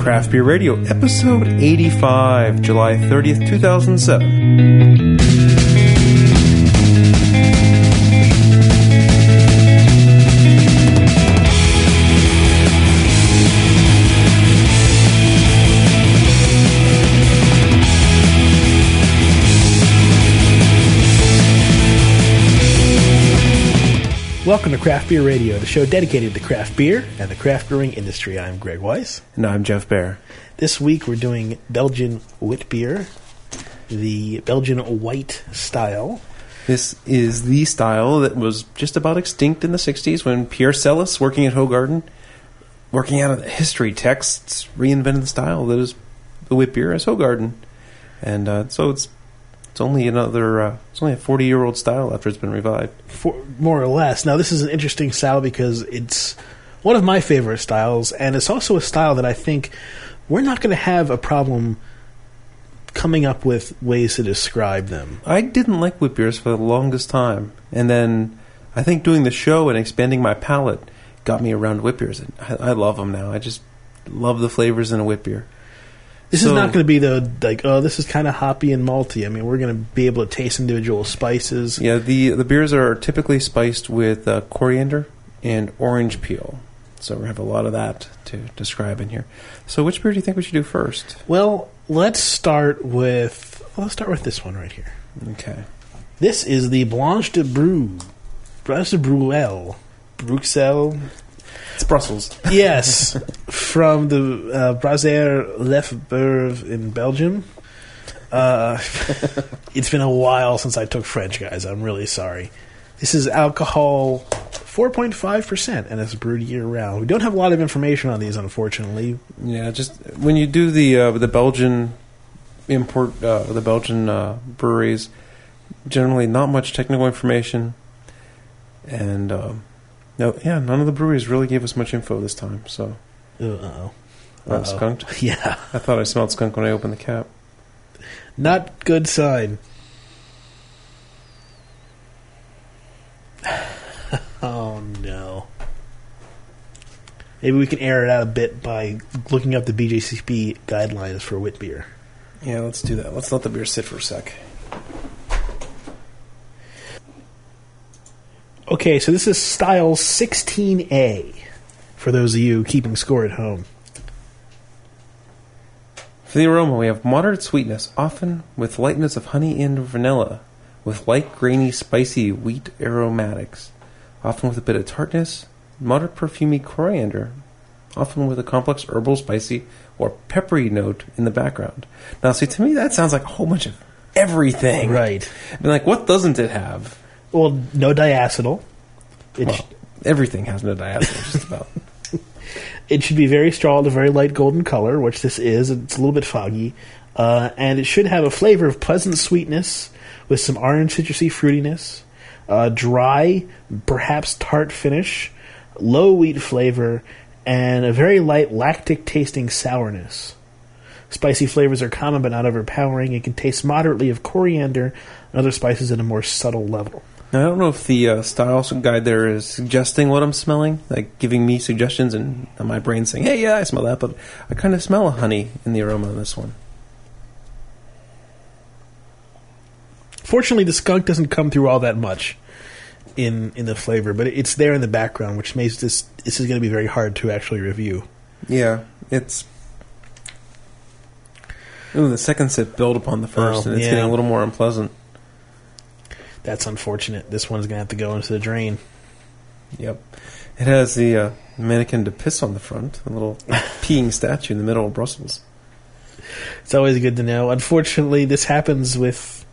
Craft Beer Radio, episode 85, July 30th, 2007. Welcome to Craft Beer Radio, the show dedicated to craft beer and the craft brewing industry. I'm Greg Weiss. And I'm Jeff Bearer. This week we're doing Belgian wit beer, the Belgian white style. This is the style that was just about extinct in the 60s when Pierre Celis, working at Hoegaarden, working out of the history texts, reinvented the style that is the wit beer as Hoegaarden. And uh, so it's it's only another uh, it's only a 40 year old style after it's been revived. For, more or less. Now, this is an interesting style because it's one of my favorite styles, and it's also a style that I think we're not going to have a problem coming up with ways to describe them. I didn't like wit beers for the longest time, and then I think doing the show and expanding my palate got me around wit beers. I, I love them now. I just love the flavors in a wit beer. This is not going to be the like, oh, this is kind of hoppy and malty. I mean, we're going to be able to taste individual spices. Yeah, the the beers are typically spiced with uh, coriander and orange peel. So we have a lot of that to describe in here. So which beer do you think we should do first? Well, let's start with well, let's start with this one right here. Okay. This is the Blanche de Brou, Blanche de Bruel, Bruxelles. It's Brussels. Yes, from the uh, Brasserie Lefebvre in Belgium. Uh, it's been a while since I took French, guys. I'm really sorry. This is alcohol 4.5%, and it's brewed year round. We don't have a lot of information on these, unfortunately. Yeah, just when you do the uh, the Belgian import, uh, the Belgian uh, breweries, generally not much technical information, and um, no, yeah, none of the breweries really gave us much info this time. So Uh oh. uh, skunked. Yeah. I thought I smelled skunk when I opened the cap. Not good sign. oh no. Maybe we can air it out a bit by looking up the BJCP guidelines for wit beer. Yeah, let's do that. Let's let the beer sit for a sec. Okay, so this is style 16A for those of you keeping score at home. For the aroma, we have moderate sweetness, often with lightness of honey and vanilla, with light, grainy, spicy wheat aromatics, often with a bit of tartness, moderate perfumy coriander, often with a complex herbal, spicy, or peppery note in the background. Now, see, to me, that sounds like a whole bunch of everything. Right. I mean, like, what doesn't it have? Well, no diacetyl. It, Well, sh- everything has no diacetyl, just about. it should be very strong, a very light golden color, which this is. It's a little bit foggy. Uh, and it should have a flavor of pleasant sweetness with some orange citrusy fruitiness, uh, dry, perhaps tart finish, low wheat flavor, and a very light lactic tasting sourness. Spicy flavors are common but not overpowering. It can taste moderately of coriander and other spices at a more subtle level. Now, I don't know if the uh, style guide there is suggesting what I'm smelling, like giving me suggestions, and my brain saying, "Hey, yeah, I smell that," but I kind of smell a honey in the aroma of this one. Fortunately, the skunk doesn't come through all that much in in the flavor, but it's there in the background, which makes this this is going to be very hard to actually review. Yeah, it's. Ooh, the second sip build upon the first, Oh, and it's yeah. getting a little more unpleasant. That's unfortunate. This one's going to have to go into the drain. Yep, it has the uh, mannequin to piss on the front, a little peeing statue in the middle of Brussels. It's always good to know. Unfortunately, this happens with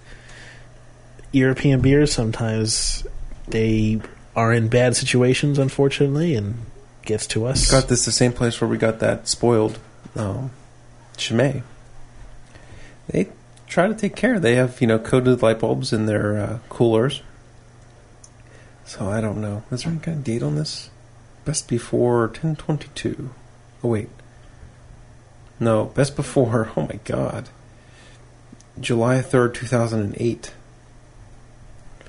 European beers. Sometimes they are in bad situations, unfortunately, and gets to us. Got this the same place where we got that spoiled um, Chimay. They try to take care. They have you know coated light bulbs in their uh, coolers. So I don't know. Is there any kind of date on this? Best before ten twenty two. Oh wait. No, best before. Oh my god. July third, two thousand and eight.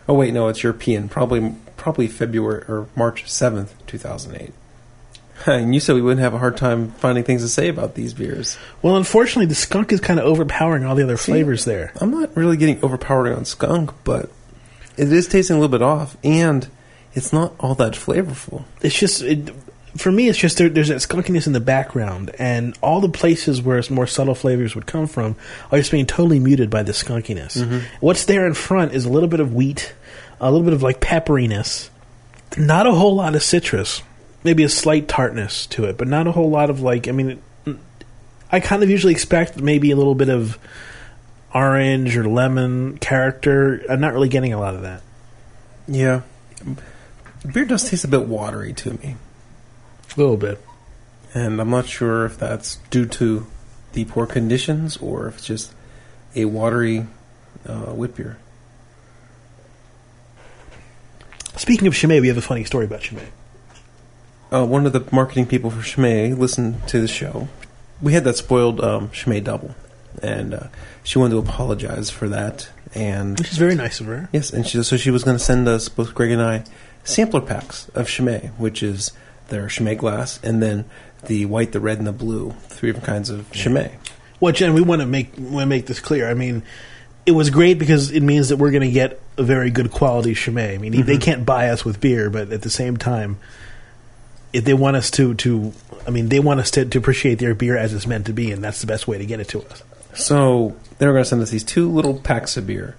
Oh wait, no, it's European. Probably probably February or March seventh, two thousand eight. And you said we wouldn't have a hard time finding things to say about these beers. Well, unfortunately, the skunk is kind of overpowering all the other flavors there. I'm not really getting overpowered on skunk, but it is tasting a little bit off, and it's not all that flavorful. It's just it, for me. It's just there, there's that skunkiness in the background, and all the places where it's more subtle flavors would come from are just being totally muted by the skunkiness. Mm-hmm. What's there in front is a little bit of wheat, a little bit of like pepperiness, not a whole lot of citrus, maybe a slight tartness to it, but not a whole lot of like. I mean, I kind of usually expect maybe a little bit of orange or lemon character. I'm not really getting a lot of that. Yeah. Beer does taste a bit watery to me, A little bit. and I'm not sure if that's due to the poor conditions or if it's just a watery uh, wit beer. Speaking of Chimay, we have a funny story about Chimay. Uh, one of the marketing people for Chimay listened to the show. We had that spoiled um, Chimay double, and uh, she wanted to apologize for that. And Which is very nice of her. Yes, and she, so she was going to send us, both Greg and I, sampler packs of Chimay, which is their Chimay glass, and then the white, the red, and the blue, three different kinds of Chimay. Well, Jen, we want to make want to make this clear. I mean, it was great because it means that we're going to get a very good quality Chimay. I mean, they can't buy us with beer, but at the same time, if they want us to to, I mean, they want us to, to appreciate their beer as it's meant to be, and that's the best way to get it to us. So they were going to send us these two little packs of beer,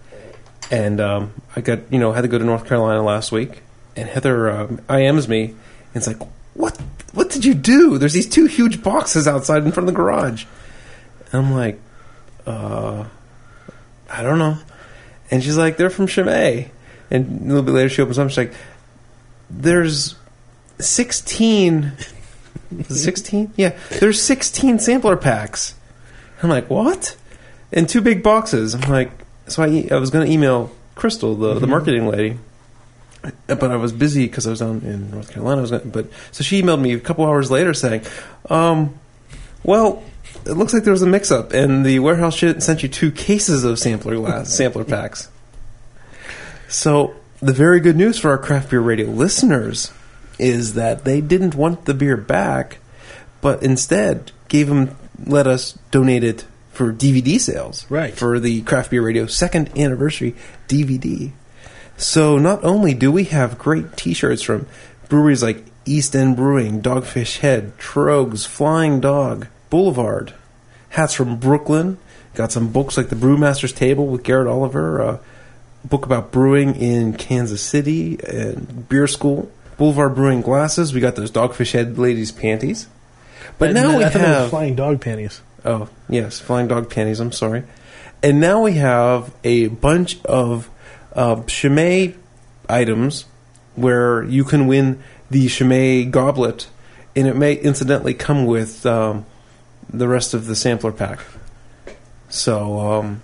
and um, I got you know had to go to North Carolina last week, and Heather um, IMs me, and it's like, what what did you do? There's these two huge boxes outside in front of the garage, and I'm like, uh, I don't know, and she's like, they're from Chimay, and a little bit later she opens up, she's like, there's sixteen. 16? Yeah. There's 16 sampler packs. I'm like, what? In two big boxes. I'm like, so I, I was going to email Crystal, the, the marketing lady, but I was busy because I was down in North Carolina. I was gonna, but so she emailed me a couple hours later saying, um, well, it looks like there was a mix-up, and the warehouse sent you two cases of sampler glass, sampler packs. So the very good news for our craft beer radio listeners is that they didn't want the beer back, but instead gave them let us donate it for DVD sales, Right. For the craft beer radio second anniversary DVD. So not only do we have great T-shirts from breweries like East End Brewing, Dogfish Head, Troegs, Flying Dog, Boulevard, hats from Brooklyn, got some books like the Brewmaster's Table with Garrett Oliver, a book about brewing in Kansas City and beer school, Boulevard Brewing glasses. We got those Dogfish Head ladies panties. But now I we were have flying dog panties. Oh, yes, flying dog panties. I'm sorry. And now we have a bunch of uh, Chimay items where you can win the Chimay goblet, and it may incidentally come with um, the rest of the sampler pack. So, um,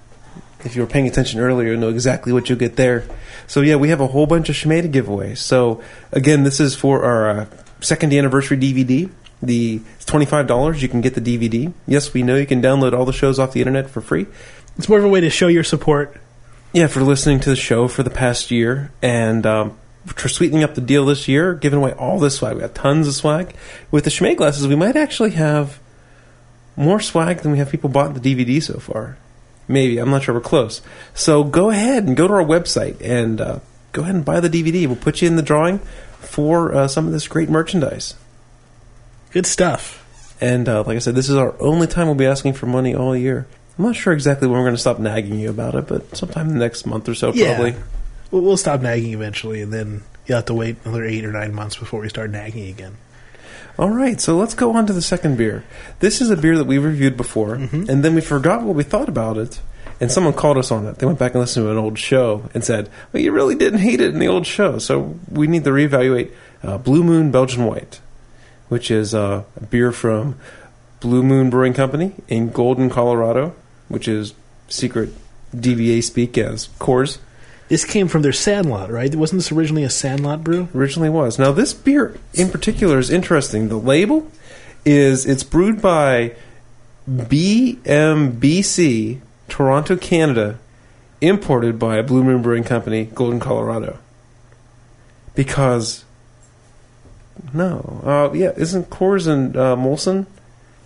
if you were paying attention earlier, you know exactly what you'll get there. So, yeah, we have a whole bunch of Chimay giveaways. So, again, this is for our uh, second anniversary DVD. The it's twenty five dollars. You can get the DVD. Yes, we know you can download all the shows off the internet for free. It's more of a way to show your support. Yeah, for listening to the show for the past year, and um, for sweetening up the deal this year, giving away all this swag. We got tons of swag. With the Chimay glasses, we might actually have more swag than we have people bought the DVD so far. Maybe I'm not sure. We're close. So go ahead and go to our website and uh, go ahead and buy the DVD. We'll put you in the drawing for uh, some of this great merchandise. Good stuff. And uh, like I said, this is our only time we'll be asking for money all year. I'm not sure exactly when we're going to stop nagging you about it, but sometime in the next month or so, Yeah. probably. We'll, we'll stop nagging eventually, and then you'll have to wait another eight or nine months before we start nagging again. All right, so let's go on to the second beer. This is a beer that we reviewed before, Mm-hmm. and then we forgot what we thought about it. And someone called us on it. They went back and listened to an old show and said, "Well, you really didn't hate it in the old show." So we need to reevaluate uh, Blue Moon Belgian White, which is uh, a beer from Blue Moon Brewing Company in Golden, Colorado, which is secret DVA speak as Coors This came from their Sandlot, right? Wasn't this originally a Sandlot brew? originally was. Now, this beer in particular is interesting. The label is it's brewed by BMBC, Toronto, Canada, imported by Blue Moon Brewing Company, Golden, Colorado. Because no, uh, yeah, isn't Coors and uh, Molson?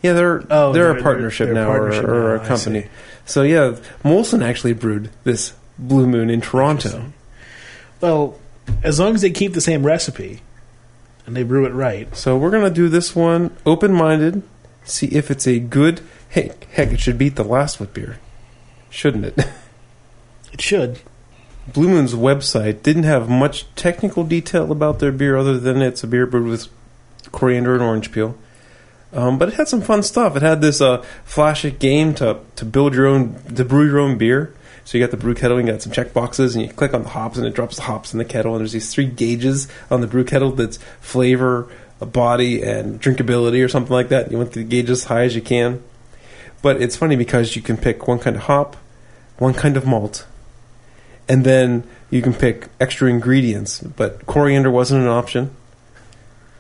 Yeah, they're Oh, they're, they're- a partnership they're a now, partnership or, or now, a company. So yeah, Molson actually brewed this Blue Moon in Toronto. Well, as long as they keep the same recipe and they brew it right, So we're gonna do this one open minded, see if it's a good. Heck, heck, it should beat the last wit beer, shouldn't it? it should. Blue Moon's website didn't have much technical detail about their beer other than it's a beer brewed with coriander and orange peel. Um, but it had some fun stuff. It had this uh, flashy game to to build your own, to brew your own beer. So you got the brew kettle, and you got some check boxes, and you click on the hops, and it drops the hops in the kettle. And there's these three gauges on the brew kettle that's flavor, body, and drinkability, or something like that. You want the gauges as high as you can. But it's funny because you can pick one kind of hop, one kind of malt, and then you can pick extra ingredients. But coriander wasn't an option,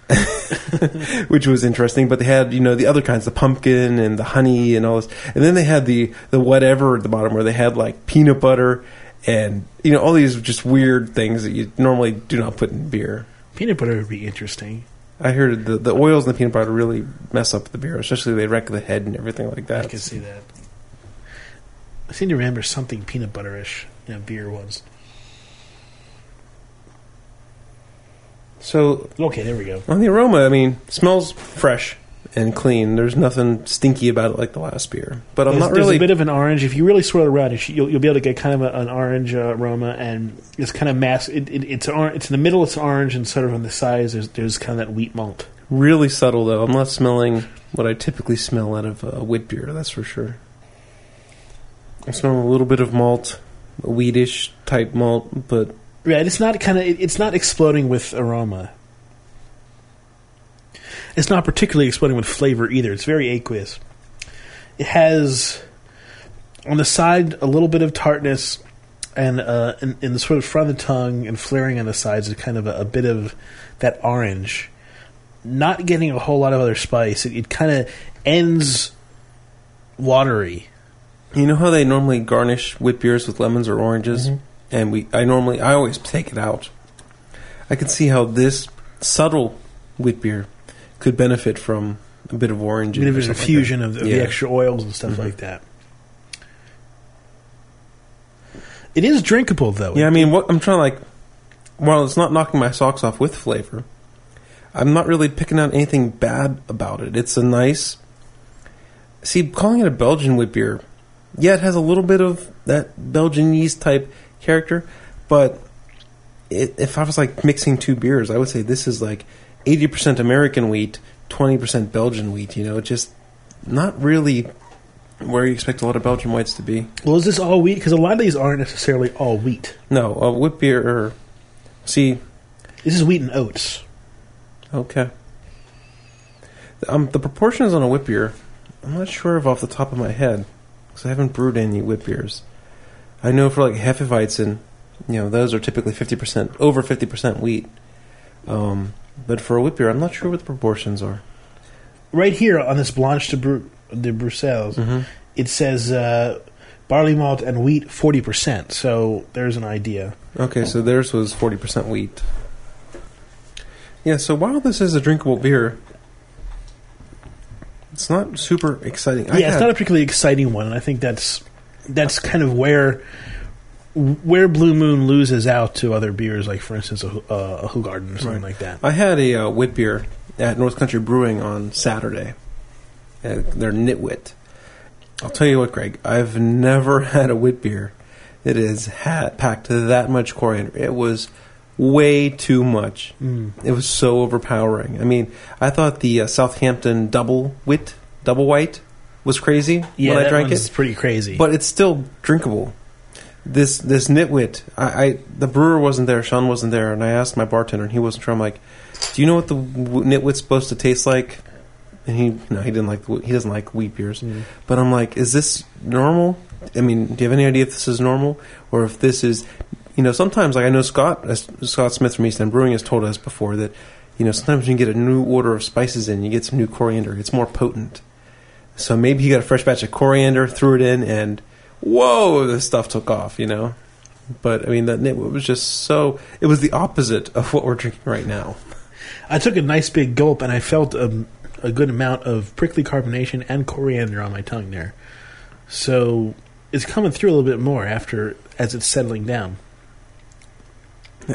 which was interesting. But they had you know the other kinds, the pumpkin and the honey and all this, and then they had the the whatever at the bottom where they had like peanut butter and you know all these just weird things that you normally do not put in beer. Peanut butter would be interesting. I heard the the oils and the peanut butter really mess up the beer, especially they wreck the head and everything like that. I can see that. I seem to remember something peanut butterish in a beer once. So Okay, there we go. On the aroma, I mean, smells fresh and clean. There's nothing stinky about it like the last beer. But I'm there's, not there's really. a bit of an orange. If you really swirl it around, you'll, you'll be able to get kind of a, an orange uh, aroma, and it's kind of mass. It, it, it's or, it's in the middle. It's orange, and sort of on the sides, there's there's kind of that wheat malt. really subtle though. I'm not smelling what I typically smell out of a wheat beer. That's for sure. I'm smelling a little bit of malt, a wheatish type malt, but Right, it's not kind of it, it's not exploding with aroma. It's not particularly exploding with flavor either. It's very aqueous. It has on the side a little bit of tartness, and uh, in, in the sort of front of the tongue and flaring on the sides is kind of a, a bit of that orange. Not getting a whole lot of other spice. It, it kind of ends watery. you know how they normally garnish wit beers with lemons or oranges, and we I normally I always take it out. I can see how this subtle wit beer could benefit from a bit of orange. Even if there's a something like fusion of, the, of Yeah. the extra oils and stuff Mhm. like that. It is drinkable though. Yeah, I mean, what I'm trying to like, while it's not knocking my socks off with flavor, I'm not really picking out anything bad about it. It's a nice. See, calling it a Belgian wit beer, yeah, it has a little bit of that Belgian yeast type character, but it, if I was like mixing two beers, I would say this is like 80% American wheat, 20% Belgian wheat. You know, just not really where you expect a lot of Belgian whites to be. Well, is this all wheat? Because a lot of these aren't necessarily all wheat. No, a wit beer. Or, see, This is wheat and oats. Okay. Um, the proportions on a wit beer, I'm not sure of off the top of my head because I haven't brewed any wit beers. I know for like Hefeweizen, you know, those are typically 50%, over 50% wheat. Um, but for a wit beer, I'm not sure what the proportions are. Right here on this Blanche de, Bru- de Bruxelles, Mm-hmm. it says uh, barley malt and wheat 40%. So there's an idea. Okay, so theirs was 40% wheat. Yeah, so while this is a drinkable beer, it's not super exciting. I yeah, it's had- not a particularly exciting one, and I think that's that's kind of where where Blue Moon loses out to other beers, like for instance a, uh, a Hoegaarden or something Right. like that. I had a uh, wit beer at North Country Brewing on Saturday. Uh, they're Nitwit. I'll tell you what, Greg. I've never had a wit beer that is ha- packed that much coriander. It was way too much. Mm. It was so overpowering. I mean, I thought the uh, Southampton double wit, double white, was crazy Yeah, when I drank it, pretty crazy. but it's still drinkable. This this nitwit, I, I the brewer wasn't there, Sean wasn't there, and I asked my bartender, and he wasn't sure. I'm like, "Do you know what the w- nitwit's supposed to taste like?" And he no, he didn't like the, he doesn't like wheat beers. Mm. But I'm like, "Is this normal? I mean, do you have any idea if this is normal or if this is, you know, sometimes like I know Scott Scott Smith from East End Brewing has told us before that, you know, sometimes when you get a new order of spices in, you get some new coriander. It's more potent. So maybe he got a fresh batch of coriander, threw it in, and whoa, this stuff took off, you know. But I mean, that it was just so. It was the opposite of what we're drinking right now. I took a nice big gulp, and I felt a, a good amount of prickly carbonation and coriander on my tongue there. So it's coming through a little bit more after as it's settling down.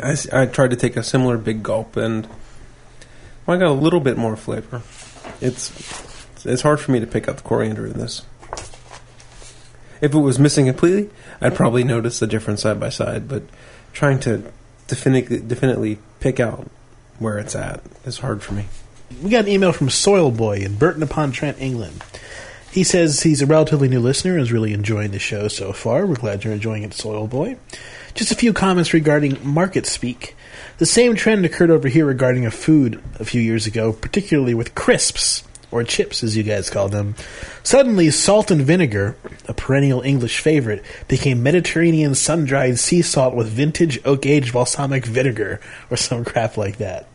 I tried to take a similar big gulp, and I got a little bit more flavor. It's it's hard for me to pick up the coriander in this. If it was missing completely, I'd probably notice the difference side by side. But trying to definitely definitely pick out where it's at is hard for me. We got an email from Soil Boy in Burton upon Trent, England. He says he's a relatively new listener and is really enjoying the show so far. We're glad you're enjoying it, Soil Boy. Just a few comments regarding market speak. The same trend occurred over here regarding a food a few years ago, particularly with crisps, or chips as you guys call them. Suddenly, salt and vinegar, a perennial English favorite, became Mediterranean sun dried sea salt with vintage oak aged balsamic vinegar, or some crap like that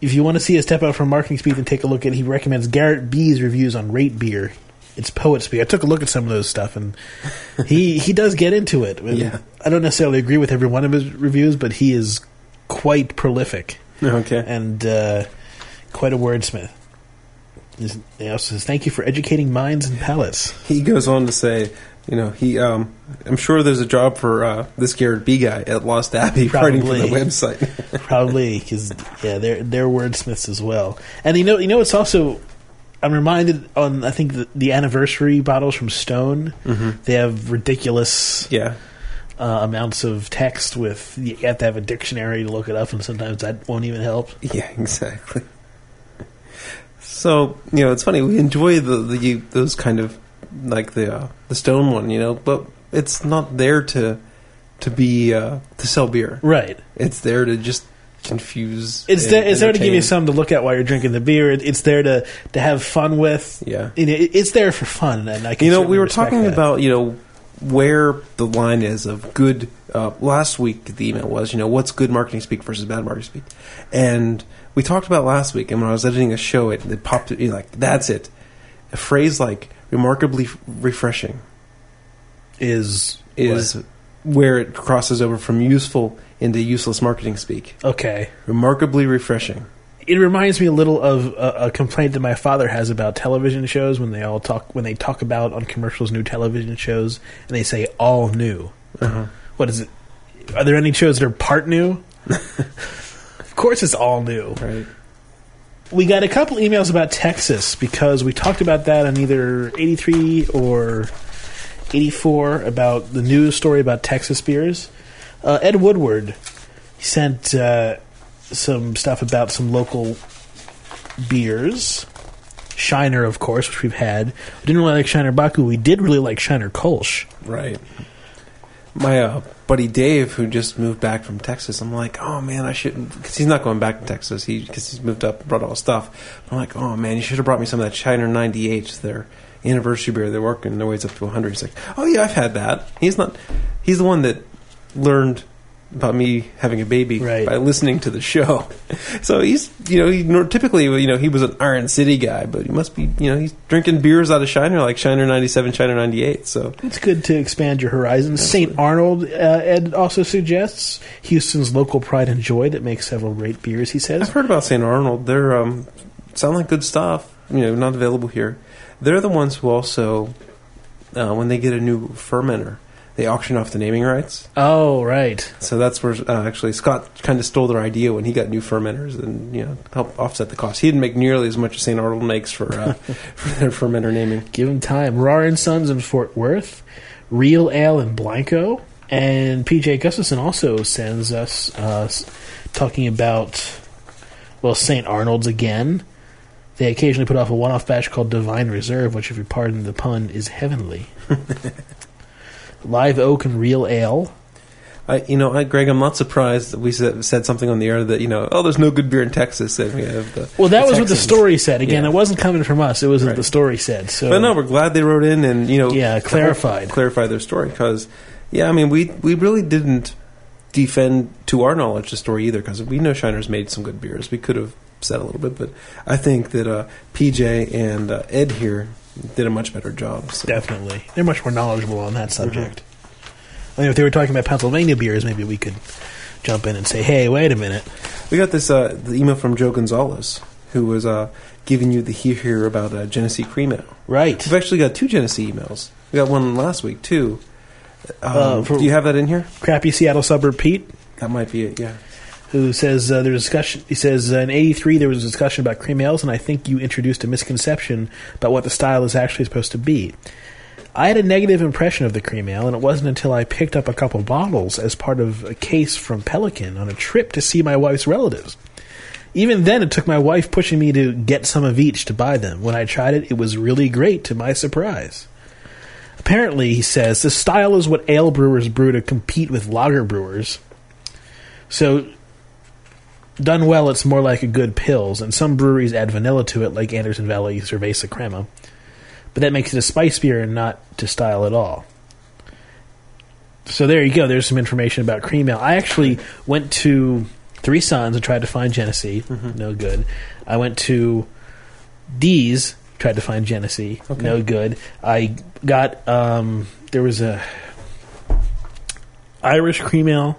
if you want to see a step out from marketing speed, then take a look at. He recommends Garrett B's reviews on Rate Beer. It's poet speak. I took a look at some of those stuff, and he he does get into it. Yeah. I don't necessarily agree with every one of his reviews, but he is quite prolific Okay. and uh, quite a wordsmith. He also says, "Thank you for educating minds and palates." He goes on to say, you know, he um, I'm sure there's a job for uh, this Garrett B guy at Lost Abbey writing for the Probably. website. Probably because yeah, they're they're wordsmiths as well. And you know, you know, it's also I'm reminded on I think the, the anniversary bottles from Stone. They have ridiculous yeah. uh, amounts of text with you have to have a dictionary to look it up, and sometimes that won't even help. Yeah, exactly. So you know, it's funny. We enjoy the, the those kind of like the uh, the stone one, you know, but it's not there to to be uh, to sell beer. Right. It's there to just confuse. It's there. It's there to give you something to look at while you're drinking the beer. It, it's there to to have fun with. Yeah. It, it's there for fun, and I You know, we were talking that. about you know where the line is of good. Uh, last week, the email was you know what's good marketing speak versus bad marketing speak, and we talked about last week. And when I was editing a show, it, it popped you know, like that's it. A phrase like remarkably refreshing is is what? where it crosses over from useful into useless marketing speak. okay. Remarkably refreshing. It reminds me a little of a, a complaint that my father has about television shows when they all talk when they talk about on commercials new television shows and they say all new. Uh-huh. What is it? Are there any shows that are part new? of course, it's all new. Right. We got a couple emails about Texas because we talked about that on either 83 or 84 about the news story about Texas beers. Uh, Ed Woodward sent uh, some stuff about some local beers. Shiner, of course, which we've had. We didn't really like Shiner Bock. We did really like Shiner Kolsch. Right. My uh, buddy Dave, who just moved back from Texas, I'm like, oh man, I shouldn't, because he's not going back to Texas. He because he's moved up, and brought all his stuff. I'm like, oh man, you should have brought me some of that Shiner 98, their anniversary beer. They're working their ways up to 100. He's like, oh yeah, I've had that. He's not. He's the one that learned about me having a baby Right. by listening to the show. So he's, you know, he typically, you know, he was an Iron City guy, but he must be, you know, he's drinking beers out of Shiner like Shiner 97, Shiner 98. So It's good to expand your horizons. St. Arnold, uh, Ed also suggests Houston's local pride and joy that makes several great beers. He says, I've heard about St. Arnold. They're um, sound like good stuff. You know, not available here. They're the ones who also, uh, when they get a new fermenter, they auction off the naming rights. Oh, right. So that's where uh, actually Scott kind of stole their idea when he got new fermenters and you know help offset the cost. He didn't make nearly as much as St. Arnold makes for uh, for their fermenter naming. Give him time. Rahr and Sons in Fort Worth, Real Ale in Blanco, and PJ Gustafson also sends us uh, talking about well St. Arnold's again. They occasionally put off a one-off batch called Divine Reserve, which, if you pardon the pun, is heavenly. Live Oak and Real Ale. I, you know, I, Greg, I'm not surprised that we said, said something on the air that you know, oh, there's no good beer in Texas. And we have the Well, that the was what the story said. Again, Yeah. it wasn't coming from us. It was what the story said. So, But no, we're glad they wrote in and you know, Yeah, clarified. clarify their story because, yeah, I mean, we we really didn't defend, to our knowledge, the story either because we know Shiner's made some good beers. We could have said a little bit, but I think that uh, PJ and uh, Ed here did a much better job. So. definitely, they're much more knowledgeable on that subject. I mean, if they were talking about Pennsylvania beers, maybe we could jump in and say, "Hey, wait a minute." We got this uh, the email from Joe Gonzalez, who was uh, giving you the hear here about uh, Genesee Cream Ale. Right. We've actually got two Genesee emails. We got one last week too. Um, Uh, do you have that in here? Crappy Seattle suburb Pete, That might be it. Yeah. Who says uh, there's discussion. He says uh, in '83 there was a discussion about cream ales, and I think you introduced a misconception about what the style is actually supposed to be. I had a negative impression of the cream ale, and it wasn't until I picked up a couple bottles as part of a case from Pelican on a trip to see my wife's relatives. Even then, it took my wife pushing me to get some of each to buy them. When I tried it, it was really great to my surprise. Apparently, he says, the style is what ale brewers brew to compete with lager brewers. So, done well, it's more like a good pills, and some breweries add vanilla to it, like Anderson Valley Cerveza Crema. But that makes it a spice beer and not to style at all. So there you go. There's some information about cream ale. I actually went to Three Sons and tried to find Genesee. No good. I went to D's, tried to find Genesee. Okay. No good. I got um, there was a Irish cream ale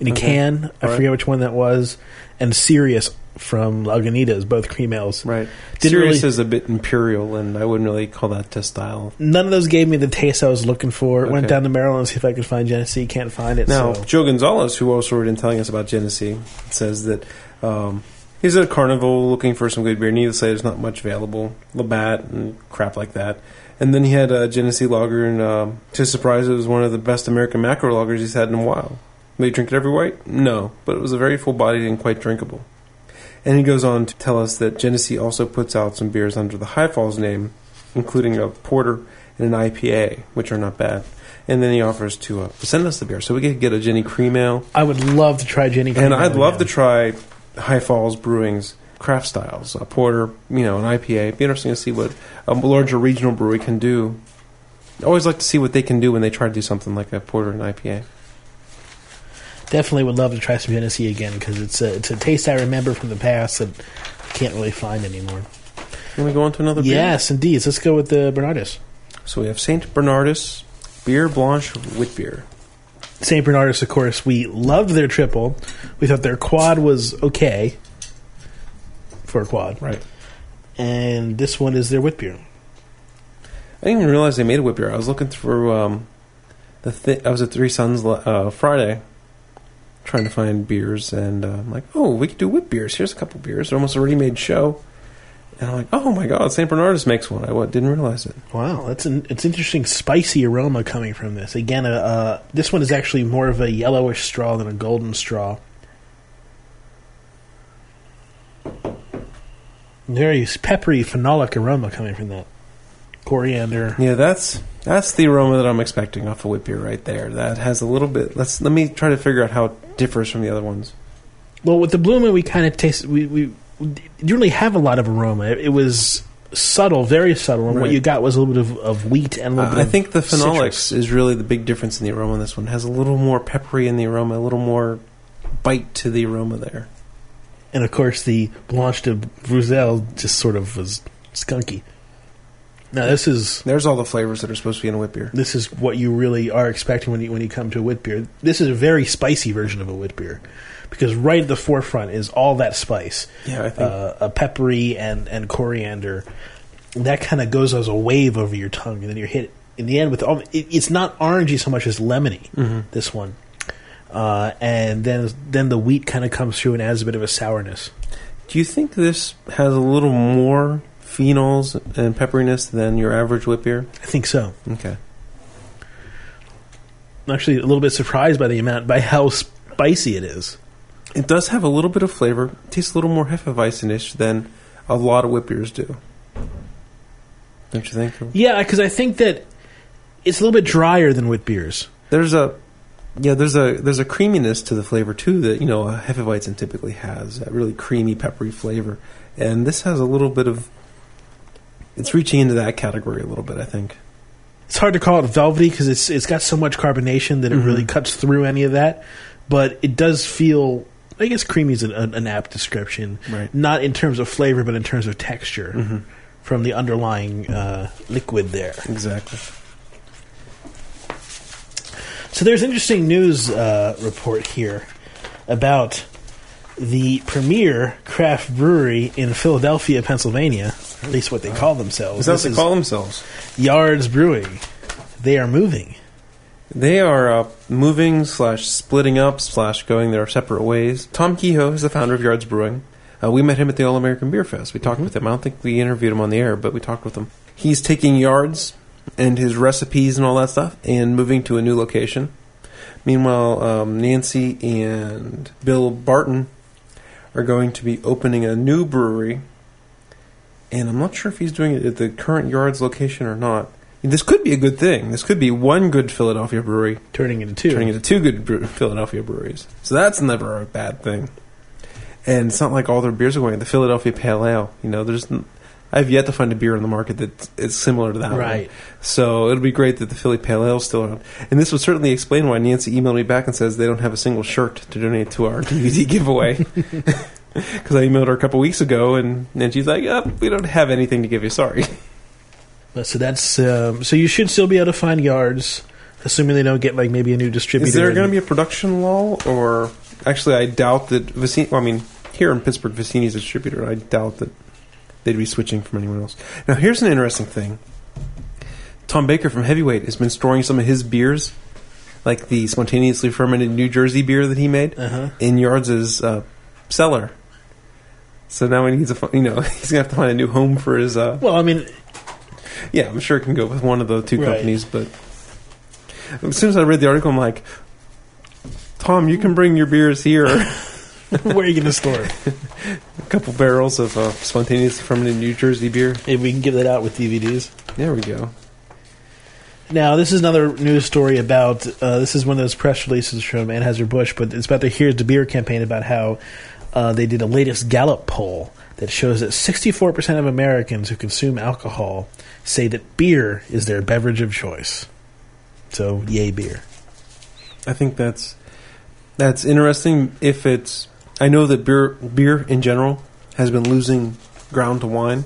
in a Okay. can. I Right. forget which one that was, and Sirius from Lagunitas, both cream ales. Right. Didn't Sirius really- is a bit imperial, and I wouldn't really call that to style. None of those gave me the taste I was looking for. Went down to Maryland to see if I could find Genesee. Can't find it. Now, so. Joe Gonzalez, who also wrote in telling us about Genesee, says that um, he's at a carnival looking for some good beer. Needless to say, there's not much available. Labatt and crap like that. And then he had a Genesee lager, and um, to his surprise, it was one of the best American macro lagers he's had in a while. May he drink it every white? No, but it was a very full bodied and quite drinkable. And he goes on to tell us that Genesee also puts out some beers under the High Falls name, including a porter and an IPA, which are not bad. And then he offers to uh, send us the beer, so we could get a Genny Cream Ale. I would love to try Genny. Cream and I'd love to try High Falls Brewing's craft styles, a porter, you know, an IPA. It'd be interesting to see what a larger regional brewery can do. I always like to see what they can do when they try to do something like a porter and IPA. Definitely would love to try some Genesee again because it's a it's a taste I remember from the past that I can't really find anymore. Can we go on to another beer? Yes, indeed. Let's go with the Bernardus. So we have Saint Bernardus Beer Blanche Wit Beer. St. Bernardus, of course, we loved their triple. We thought their quad was okay for a quad. Right. And this one is their wit beer. I didn't even realize they made a wit beer. I was looking through um, the. Th- I was at Three Sons uh, Friday, trying to find beers, and uh, I'm like, oh, we could do wit beers. Here's a couple beers. They're almost a ready-made show, and I'm like, oh my god, Saint Bernardus makes one. I didn't realize it. Wow, that's an it's interesting spicy aroma coming from this. Again, uh, uh, this one is actually more of a yellowish straw than a golden straw. Very peppery phenolic aroma coming from that. Coriander. Yeah, that's that's the aroma that I'm expecting off a wit beer right there. That has a little bit. Let's let me try to figure out how it differs from the other ones. Well, with the Blue Moon, we kind of taste. We, we didn't really have a lot of aroma. It, it was subtle, very subtle, and what you got was a little bit of, of wheat and a little Uh, bit. I of think the phenolics citrus. is really the big difference in the aroma in this one. It has a little more peppery in the aroma, a little more bite to the aroma there. and of course the Blanche de Bruxelles just sort of was skunky. Now this is There's all the flavors that are supposed to be in a wit beer. this is what you really are expecting when you when you come to a wit beer. This is a very spicy version of a wit beer because right at the forefront is all that spice, Yeah, I think. uh, a peppery and and coriander. That kind of goes as a wave over your tongue, and then you're hit in the end with all. It, it's not orangey so much as lemony. Mhm. This one, uh, and then then the wheat kind of comes through and adds a bit of a sourness. Do you think this has a little more phenols and pepperiness than your average wit beer? I think so. Okay. I'm actually a little bit surprised by the amount by how spicy it is. It does have a little bit of flavor. It tastes a little more Hefeweizen-ish than a lot of wit beers do. Don't you think? Yeah, because I think that it's a little bit drier than wit beers. There's a yeah, there's a there's a creaminess to the flavor too that you know a Hefeweizen typically has that really creamy, peppery flavor, and this has a little bit of. It's reaching into that category a little bit, I think. It's hard to call it velvety because it's it's got so much carbonation that it Mhm. really cuts through any of that. But it does feel, I guess, creamy is an, an apt description. Right. Not in terms of flavor, but in terms of texture Mm-hmm. from the underlying uh, liquid there. Exactly. So there's interesting news uh, report here about the premier craft brewery in Philadelphia, Pennsylvania, at least what they call themselves. Is that what they call themselves? Yards Brewing. They are moving. They are uh, moving slash splitting up slash going their separate ways. Tom Kehoe is the founder of Yards Brewing. Uh, we met him at the All American Beer Fest. We talked with him. I don't think we interviewed him on the air, but we talked with him. He's taking Yards and his recipes and all that stuff and moving to a new location. Meanwhile, um, Nancy and Bill Barton are going to be opening a new brewery, and I'm not sure if he's doing it at the current Yards location or not. This could be a good thing. This could be one good Philadelphia brewery Turning into two. turning into two good bre- Philadelphia breweries. So that's never a bad thing. And it's not like all their beers are going. The Philadelphia Pale Ale, you know, there's. I've yet to find a beer in the market that is similar to that one. Right. So it'll be great that the Philly Pale Ale is still around. And this would certainly explain why Nancy emailed me back and says they don't have a single shirt to donate to our DVD giveaway. Because I emailed her a couple weeks ago, and, and she's like, oh, we don't have anything to give you. Sorry. So that's um, so you should still be able to find yards, assuming they don't get like maybe a new distributor. Is there going to be a production lull, or actually, I doubt that Vicini. Well, I mean, here in Pittsburgh, Vicini's a distributor. I doubt that they'd be switching from anyone else. Now, here's an interesting thing. Tom Baker from Heavyweight has been storing some of his beers, like the spontaneously fermented New Jersey beer that he made, Uh-huh. in Yards' uh, cellar. So now he needs a, you know, he's gonna have to find a new home for his. Uh, Well, I mean, yeah, I'm sure it can go with one of the two Right. companies, but as soon as I read the article, I'm like, Tom, you can bring your beers here. where are you going to store it? a couple barrels of uh, spontaneously fermented New Jersey beer. Maybe we can give that out with DVDs. There we go. Now, this is another news story about. Uh, this is one of those press releases from Anheuser Busch, but it's about the Here's the Beer campaign about how uh, they did a latest Gallup poll that shows that 64% of Americans who consume alcohol say that beer is their beverage of choice. So, yay, beer. I think that's that's interesting. If it's, I know that beer beer in general has been losing ground to wine,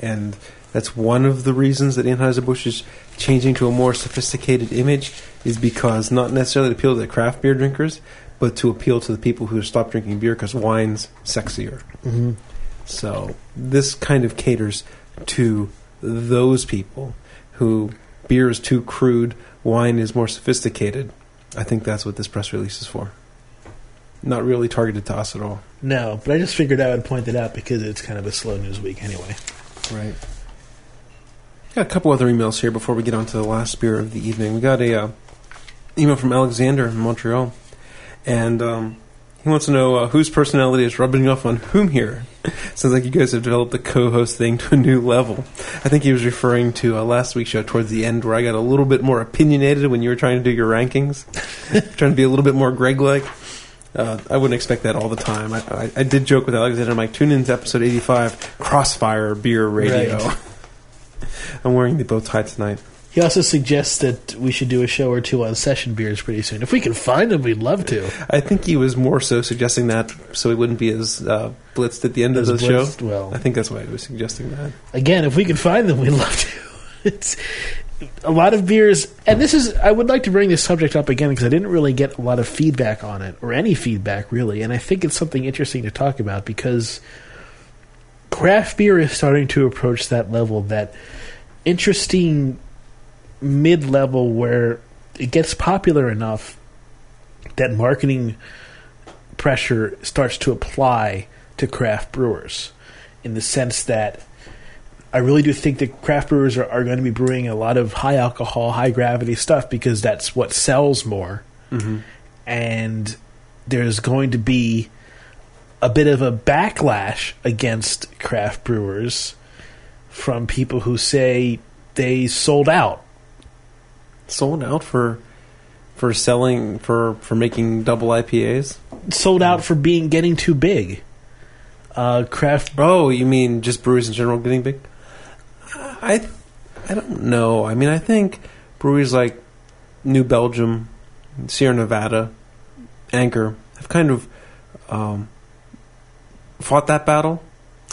and that's one of the reasons that Anheuser Busch is changing to a more sophisticated image. Is because not necessarily to appeal to the craft beer drinkers, but to appeal to the people who have stopped drinking beer because wine's sexier. Mm-hmm. So this kind of caters to those people who beer is too crude, wine is more sophisticated. I think that's what this press release is for. Not really targeted to us at all. No, but I just figured I would point it out because it's kind of a slow news week anyway. Right. Got a couple other emails here before we get on to the last beer of the evening. We got a uh, email from Alexander in Montreal, and um, he wants to know uh, whose personality is rubbing off on whom here. Sounds like you guys have developed the co-host thing to a new level. I think he was referring to uh, last week's show towards the end, where I got a little bit more opinionated when you were trying to do your rankings, trying to be a little bit more Greg-like. Uh, I wouldn't expect that all the time. I, I, I did joke with Alexander. I'm like, tune in to episode 85, Crossfire Beer Radio. Right. I'm wearing the bow tie tonight. He also suggests that we should do a show or two on session beers pretty soon. If we can find them, we'd love to. I think he was more so suggesting that so he wouldn't be as uh, blitzed at the end As of the blitzed, show. well. I think that's why he was suggesting that. Again, if we can find them, we'd love to. It's a lot of beers, and this is. I would like to bring this subject up again because I didn't really get a lot of feedback on it, or any feedback really, and I think it's something interesting to talk about because craft beer is starting to approach that level, that interesting mid-level where it gets popular enough that marketing pressure starts to apply to craft brewers in the sense that I really do think that craft brewers are, are going to be brewing a lot of high alcohol, high gravity stuff because that's what sells more. And there's going to be a bit of a backlash against craft brewers from people who say they sold out. Sold out for for selling for for making double IPAs. Sold out for being getting too big. Uh, craft Oh, you mean just breweries in general getting big? I I don't know. I mean, I think breweries like New Belgium, Sierra Nevada, Anchor have kind of um, fought that battle,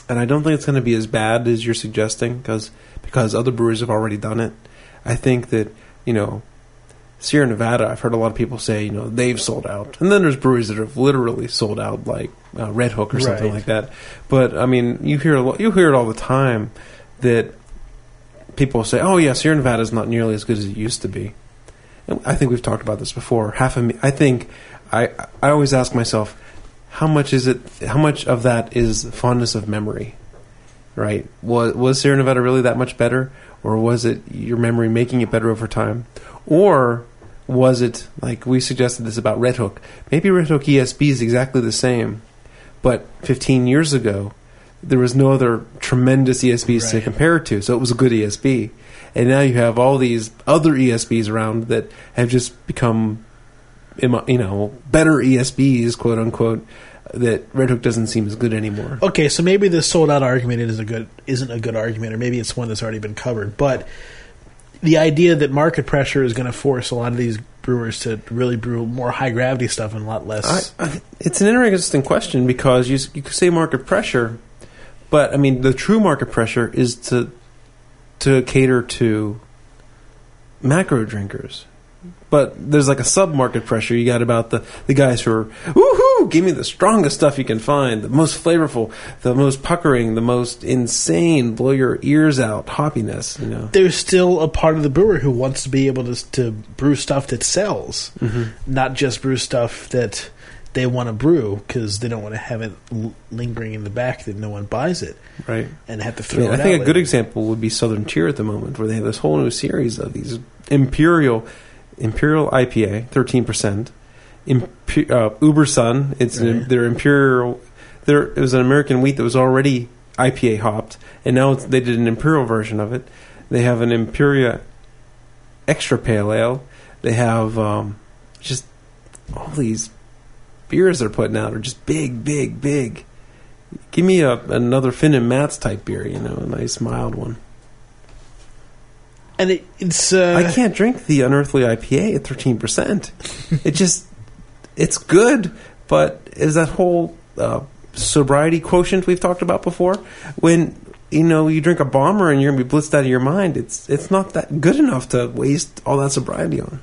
and I don't think it's going to be as bad as you're suggesting because because other breweries have already done it. I think that you know Sierra Nevada, I've heard a lot of people say, you know, they've sold out, and then there's breweries that have literally sold out, like uh, Redhook or something Right. like that. But I mean, you hear you hear it all the time that people say, "Oh yeah, Sierra Nevada is not nearly as good as it used to be." And I think we've talked about this before. Half of me, I think, I I always ask myself, how much is it? How much of that is fondness of memory? Right? Was was Sierra Nevada really that much better, or was it your memory making it better over time, or was it like we suggested this about Redhook? Maybe Redhook ESB is exactly the same, but 15 years ago there was no other tremendous ESBs to compare it to, so it was a good ESB. And now you have all these other ESBs around that have just become, you know, better ESBs, quote unquote. That Redhook doesn't seem as good anymore. Okay, so maybe the sold out argument is a good isn't a good argument, or maybe it's one that's already been covered. But the idea that market pressure is going to force a lot of these brewers to really brew more high gravity stuff and a lot less. I, I, it's an interesting question because you you could say market pressure, but I mean the true market pressure is to to cater to macro drinkers. But there's like a sub market pressure. You got about the, the guys who are woohoo, give me the strongest stuff you can find, the most flavorful, the most puckering, the most insane, blow your ears out. Hoppiness, you know. There's still a part of the brewer who wants to be able to to brew stuff that sells, mm-hmm. not just brew stuff that they want to brew because they don't want to have it l- lingering in the back that no one buys it Right. and have to throw mean, I think a good later. example would be Southern Tier at the moment, where they have this whole new series of these imperial imperial IPA, thirteen percent. Imp- uh, Uber Sun, it's an, their imperial. There it was an American wheat that was already IPA hopped, and now it's, they did an imperial version of it. They have an Imperia extra pale ale. They have um, just all these beers they're putting out are just big, big, big. Give me a another Phin and Matt's type beer, you know, a nice mild one. and it, it's uh, I can't drink the unearthly IPA at thirteen percent. it just it's good, but is that whole uh, sobriety quotient we've talked about before? When you know you drink a bomber and you're gonna be blitzed out of your mind, it's it's not that good enough to waste all that sobriety on.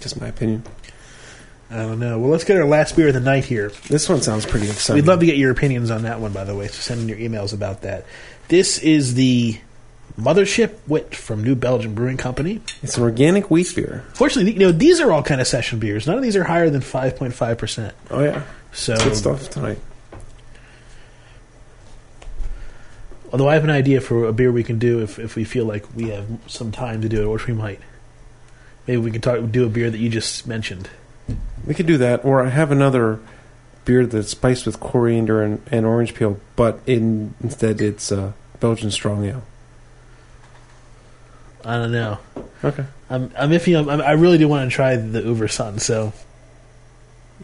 Just my opinion. I don't know. Well, let's get our last beer of the night here. This one sounds pretty exciting. We'd love to get your opinions on that one, by the way. So send in your emails about that. This is the Mothership Wit from New Belgium Brewing Company. It's an organic wheat beer. Fortunately, you know these are all kind of session beers. None of these are higher than five point five percent. Oh yeah, So, good stuff tonight. although I have an idea for a beer we can do if, if we feel like we have some time to do it, which we might. Maybe we can talk do a beer that you just mentioned. We could do that, or I have another beer that's spiced with coriander and, and orange peel, but in instead it's uh, Belgian strong ale. I don't know. Okay. I'm I'm iffy. I'm, I really do want to try the Uber Sun. So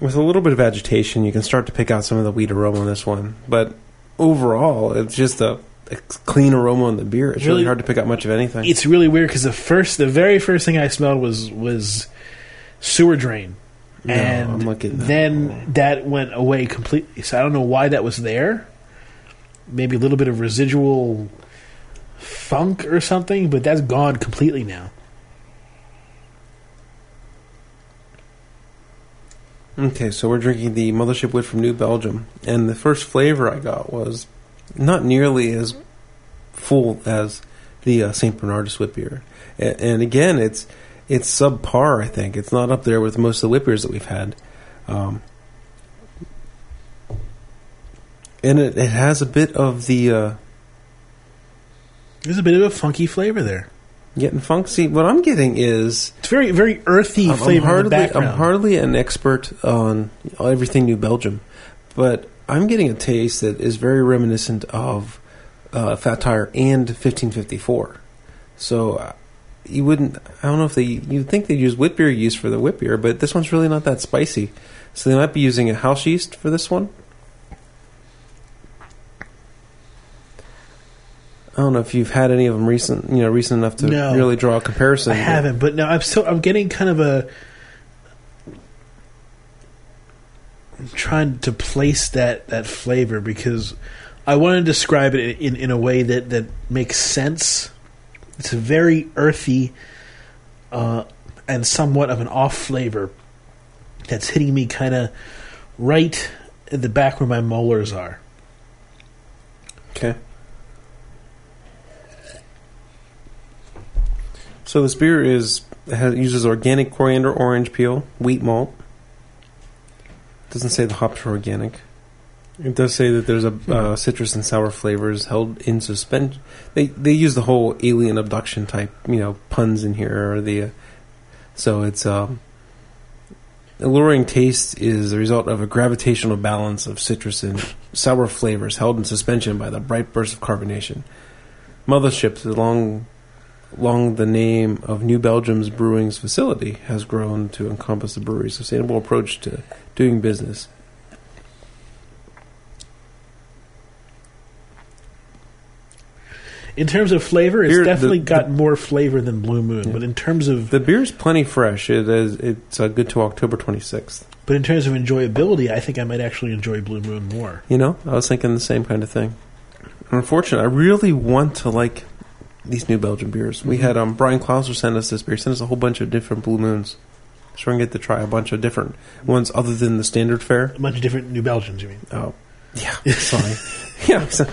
With a little bit of agitation, you can start to pick out some of the wheat aroma in this one, but overall, it's just a, a clean aroma in the beer. It's really, Really- hard to pick out much of anything. it's really weird because the first, the very first thing I smelled was was sewer drain, No, and that. then that went away completely. So I don't know why that was there. Maybe a little bit of residual funk or something, but that's gone completely now. Okay, so we're drinking the Mothership Wit from New Belgium, and the first flavor I got was not nearly as full as the uh, Saint Bernardus wit beer, and, and again, it's it's subpar. I think it's not up there with most of the wit beers that we've had, um, and it, it has a bit of the uh, There's a bit of a funky flavor there. getting funky. What I'm getting is It's very very earthy I'm, I'm flavor the hardly. I'm hardly an expert on everything New Belgium, but I'm getting a taste that is very reminiscent of uh, Fat Tire and 1554. So you wouldn't. I don't know if they. You'd think they'd use wit beer yeast for the wit beer, but this one's really not that spicy. So they might be using a house yeast for this one. I don't know if you've had any of them recent, you know, recent enough to No. really draw a comparison. I but- haven't, but no, I'm still I'm getting kind of a I'm trying to place that that flavor because I want to describe it in in a way that that makes sense. It's a very earthy, uh, and somewhat of an off flavor that's hitting me kind of right at the back where my molars are. Okay. So this beer is has, uses organic coriander, orange peel, wheat malt. Doesn't say the hops are organic. It does say that there's a uh, citrus and sour flavors held in suspension. They they use the whole alien abduction type, you know, puns in here, or the. Uh, so it's um, alluring taste is the result of a gravitational balance of citrus and sour flavors held in suspension by the bright burst of carbonation. Mothership, along along the name of New Belgium's brewing's facility, has grown to encompass the brewery's sustainable approach to doing business. In terms of flavor, it's Beer- the- definitely the- got more flavor than Blue Moon. But in terms of The beer's plenty fresh. It is it's uh, good to October 26th. but in terms of enjoyability, I think I might actually enjoy Blue Moon more. You know, I was thinking the same kind of thing. Unfortunately, I really want to like these New Belgian beers. We had um, Brian Klauser send us this beer. He sent us a whole bunch of different Blue Moons. So we're gonna get to try a bunch of different ones other than the standard fare. A bunch of different New Belgians, you mean? Oh, yeah. Sorry. yeah, so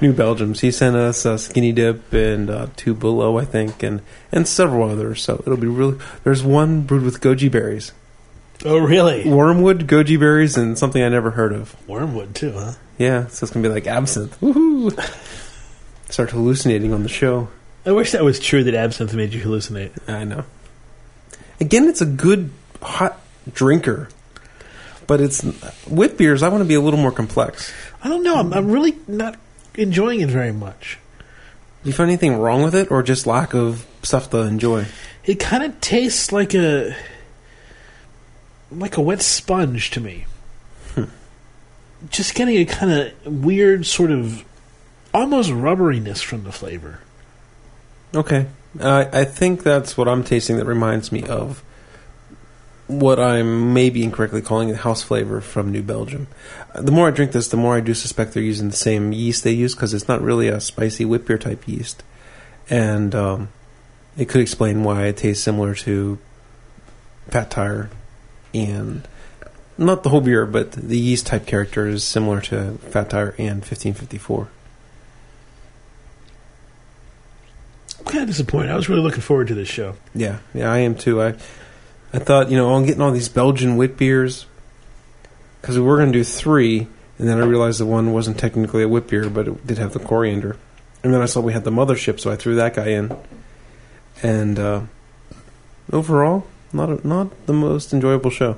New Belgiums. He sent us uh, Skinny Dip and uh, Two Below, I think, and and several others. So it'll be really. There's one brewed with goji berries, Oh, really? wormwood, goji berries, and something I never heard of. Wormwood too, huh? Yeah, so it's gonna be like absinthe. Woohoo! Start hallucinating on the show. I wish that was true that absinthe made you hallucinate. I know. Again, it's a good hot drinker, but it's with beers. I want to be a little more complex. I don't know. I'm, I'm really not enjoying it very much. Do you find anything wrong with it, or just lack of stuff to enjoy? It kind of tastes like a like a wet sponge to me. Just getting a kind of weird sort of almost rubberiness from the flavor. Okay. Uh, I think that's what I'm tasting that reminds me of what I'm maybe incorrectly calling the house flavor from New Belgium. Uh, The more I drink this, the more I do suspect they're using the same yeast they use because it's not really a spicy wit beer type yeast. And um, it could explain why it tastes similar to Fat Tire and not the whole beer, but the yeast type character is similar to Fat Tire and 1554. I'm kind of disappointed. I was really looking forward to this show. Yeah, yeah, I am too. I I thought, you know, I'm getting all these Belgian wit beers because we were going to do three, and then I realized the one wasn't technically a wit beer, but it did have the coriander. And then I saw we had the mothership, so I threw that guy in. And uh, overall, not a, not the most enjoyable show.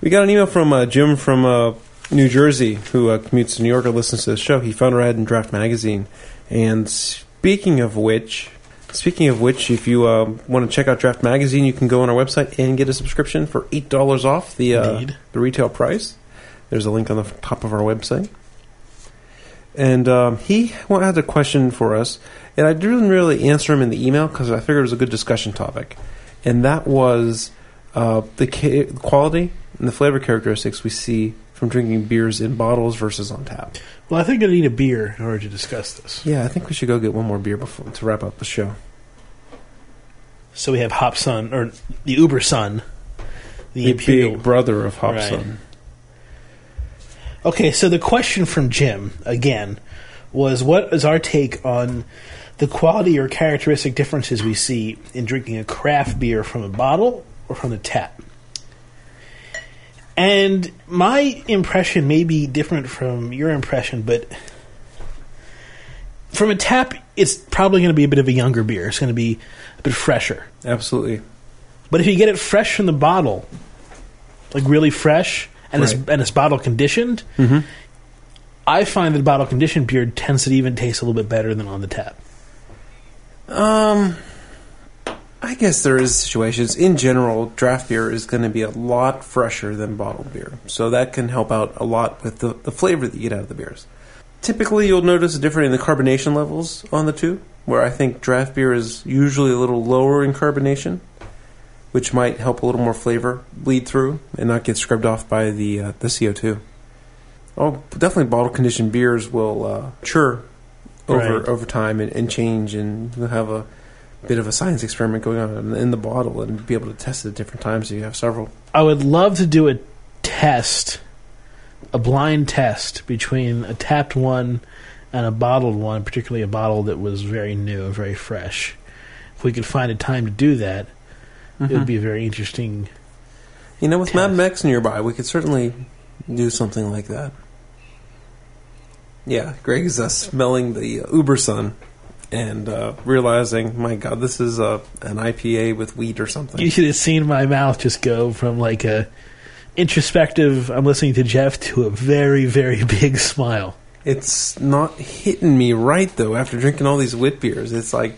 We got an email from uh, Jim from uh, New Jersey who uh, commutes to New York and listens to the show. He found our ad in Draft Magazine. And speaking of which, Speaking of which, if you uh, want to check out Draft Magazine, you can go on our website and get a subscription for eight dollars off the uh, the retail price. There's a link on the top of our website. And um, he had a question for us, and I didn't really answer him in the email because I figured it was a good discussion topic, and that was uh, the ca- quality and the flavor characteristics we see from drinking beers in bottles versus on tap. Well, I think I need a beer in order to discuss this. Yeah, I think we should go get one more beer before to wrap up the show. So we have Hop Sun, or the Uber Sun, the, The big brother of Right. Hopsun. Okay, so the question from Jim again was, "What is our take on the quality or characteristic differences we see in drinking a craft beer from a bottle or from the tap?" And my impression may be different from your impression, but from a tap, it's probably going to be a bit of a younger beer. It's going to be a bit fresher. Absolutely. But if you get it fresh from the bottle, like really fresh, and it's and it's bottle conditioned, Mm-hmm. I find that bottle conditioned beer tends to even taste a little bit better than on the tap. Um, I guess there is situations. In general, draft beer is going to be a lot fresher than bottled beer, so that can help out a lot with the, the flavor that you get out of the beers. Typically, you'll notice a difference in the carbonation levels on the two, where I think draft beer is usually a little lower in carbonation, which might help a little more flavor bleed through and not get scrubbed off by the uh, the CO two. Oh, definitely bottle conditioned beers will uh, mature over Right. over time and, and change, and you'll have a bit of a science experiment going on in the bottle and be able to test it at different times. So you have several. I would love to do a test, a blind test between a tapped one and a bottled one, particularly a bottle that was very new and very fresh. If we could find a time to do that, it would be a very interesting. You know, with Mad test. Max nearby, we could certainly do something like that. Yeah, Greg's uh, smelling the uh, Uber Sun and uh, realizing, my God, this is uh, an IPA with wheat or something. You should have seen my mouth just go from like a introspective, I'm listening to Jeff, to a very, very big smile. It's not hitting me right though. After drinking all these wit beers, it's like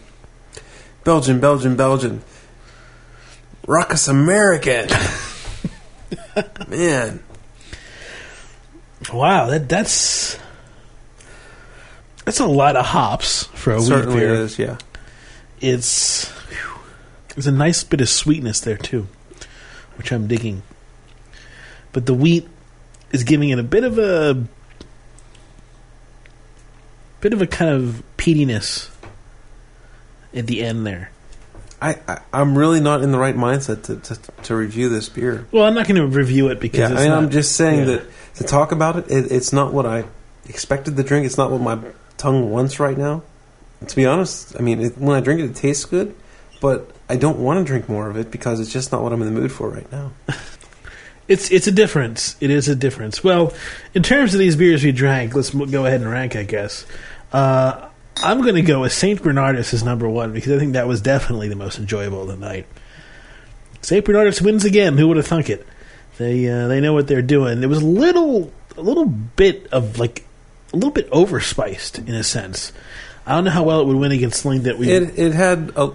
Belgian, Belgian, Belgian. Ruckus American. Man, Wow, that that's that's a lot of hops for a wheat certainly beer. is. Yeah, It's whew, there's a nice bit of sweetness there too, which I'm digging. But the wheat is giving it a bit of a bit of a kind of peatiness at the end there. I, I I'm really not in the right mindset to to, to review this beer. Well, I'm not going to review it because Yeah, it's I mean, not, I'm just saying yeah. that to talk about it, it, it's not what I expected to drink. It's not what my tongue once right now. To be honest, I mean, it, when I drink it, it tastes good, but I don't want to drink more of it because it's just not what I'm in the mood for right now. It's it's a difference. It is a difference. Well, in terms of these beers we drank, let's go ahead and rank. I guess uh, I'm going to go with Saint Bernardus as number one because I think that was definitely the most enjoyable of the night. Saint Bernardus wins again. Who would have thunk it? They uh, they know what they're doing. It was little a little bit of like a little bit overspiced in a sense. I don't know how well it would win against something that we It it had a,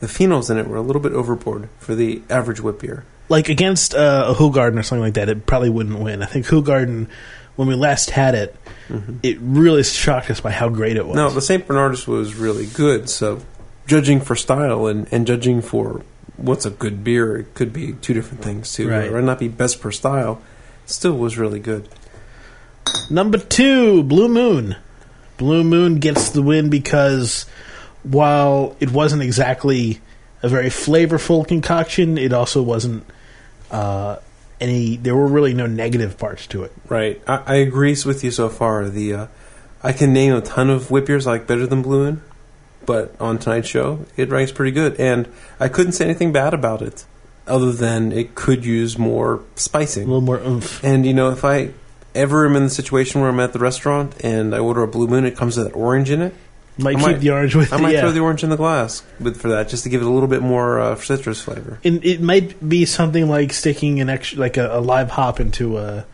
the phenols in it were a little bit overboard for the average wit beer. like against uh, Hoegaarden or something like that, it probably wouldn't win. I think Hoegaarden, when we last had it, it really shocked us by how great it was. No, the Saint Bernardus was really good. So, judging for style and, and judging for what's a good beer, it could be two different things too. Right. It might not be best per style. Still was really good. Number two, Blue Moon. Blue Moon gets the win because while it wasn't exactly a very flavorful concoction, it also wasn't uh, any. There were really no negative parts to it. Right. I, I agree with you so far. The uh, I can name a ton of wit beers I like better than Blue Moon, but on tonight's show, it ranks pretty good. And I couldn't say anything bad about it, other than it could use more spicing, A little more oomph. And you know, if I ever am in the situation where I'm at the restaurant and I order a Blue Moon, it comes with orange in it. Might I keep might- the orange with I might yeah. throw the orange in the glass with, for that, just to give it a little bit more uh, citrus flavor. And it might be something like sticking an extra, like a, a live hop into a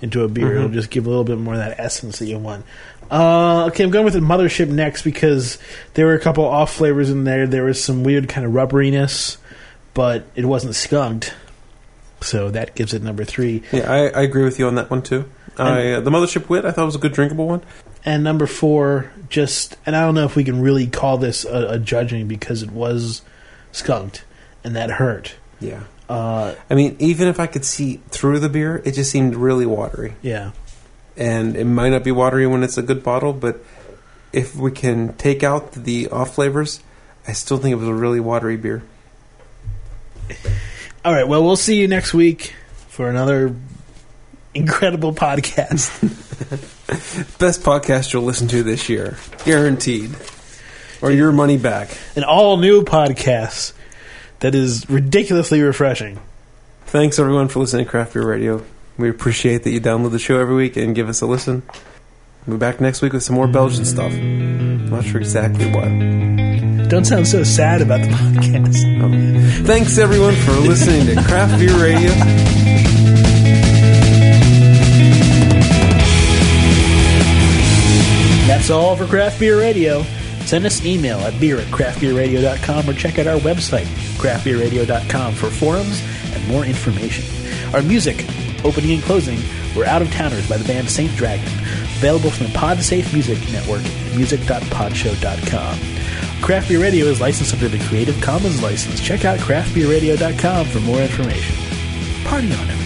into a beer. It'll Mhm. just give a little bit more of that essence that you want. Uh, okay, I'm going with the mothership next because there were a couple off flavors in there. There was some weird kind of rubberiness, but it wasn't skunked, so that gives it number three. Yeah, I, I agree with you on that one too. I, uh, the Mothership Wit, I thought was a good drinkable one. And number four, just and I don't know if we can really call this a, a judging because it was skunked, and that hurt. Yeah. Uh, I mean, even if I could see through the beer, it just seemed really watery. yeah. And it might not be watery when it's a good bottle, but if we can take out the off flavors, I still think it was a really watery beer. All right. Well, we'll see you next week for another incredible podcast. Best podcast you'll listen to this year, guaranteed, or your money back. An all new podcast that is ridiculously refreshing. Thanks everyone for listening to Craft Beer Radio. We appreciate that you download the show every week and give us a listen. We'll be back next week with some more Belgian stuff. Not sure exactly what. Don't sound so sad about the podcast. Thanks everyone for listening to Craft Beer Radio. That's all for Craft Beer Radio. Send us an email at beer at craftbeerradio.com or check out our website, craftbeerradio.com, for forums and more information. Our music, opening and closing, were Out of Towners by the band Saint Dragon, available from the PodSafe Music Network at music.podshow.com. Craft Beer Radio is licensed under the Creative Commons license. Check out craftbeerradio.com for more information. Party on, everybody.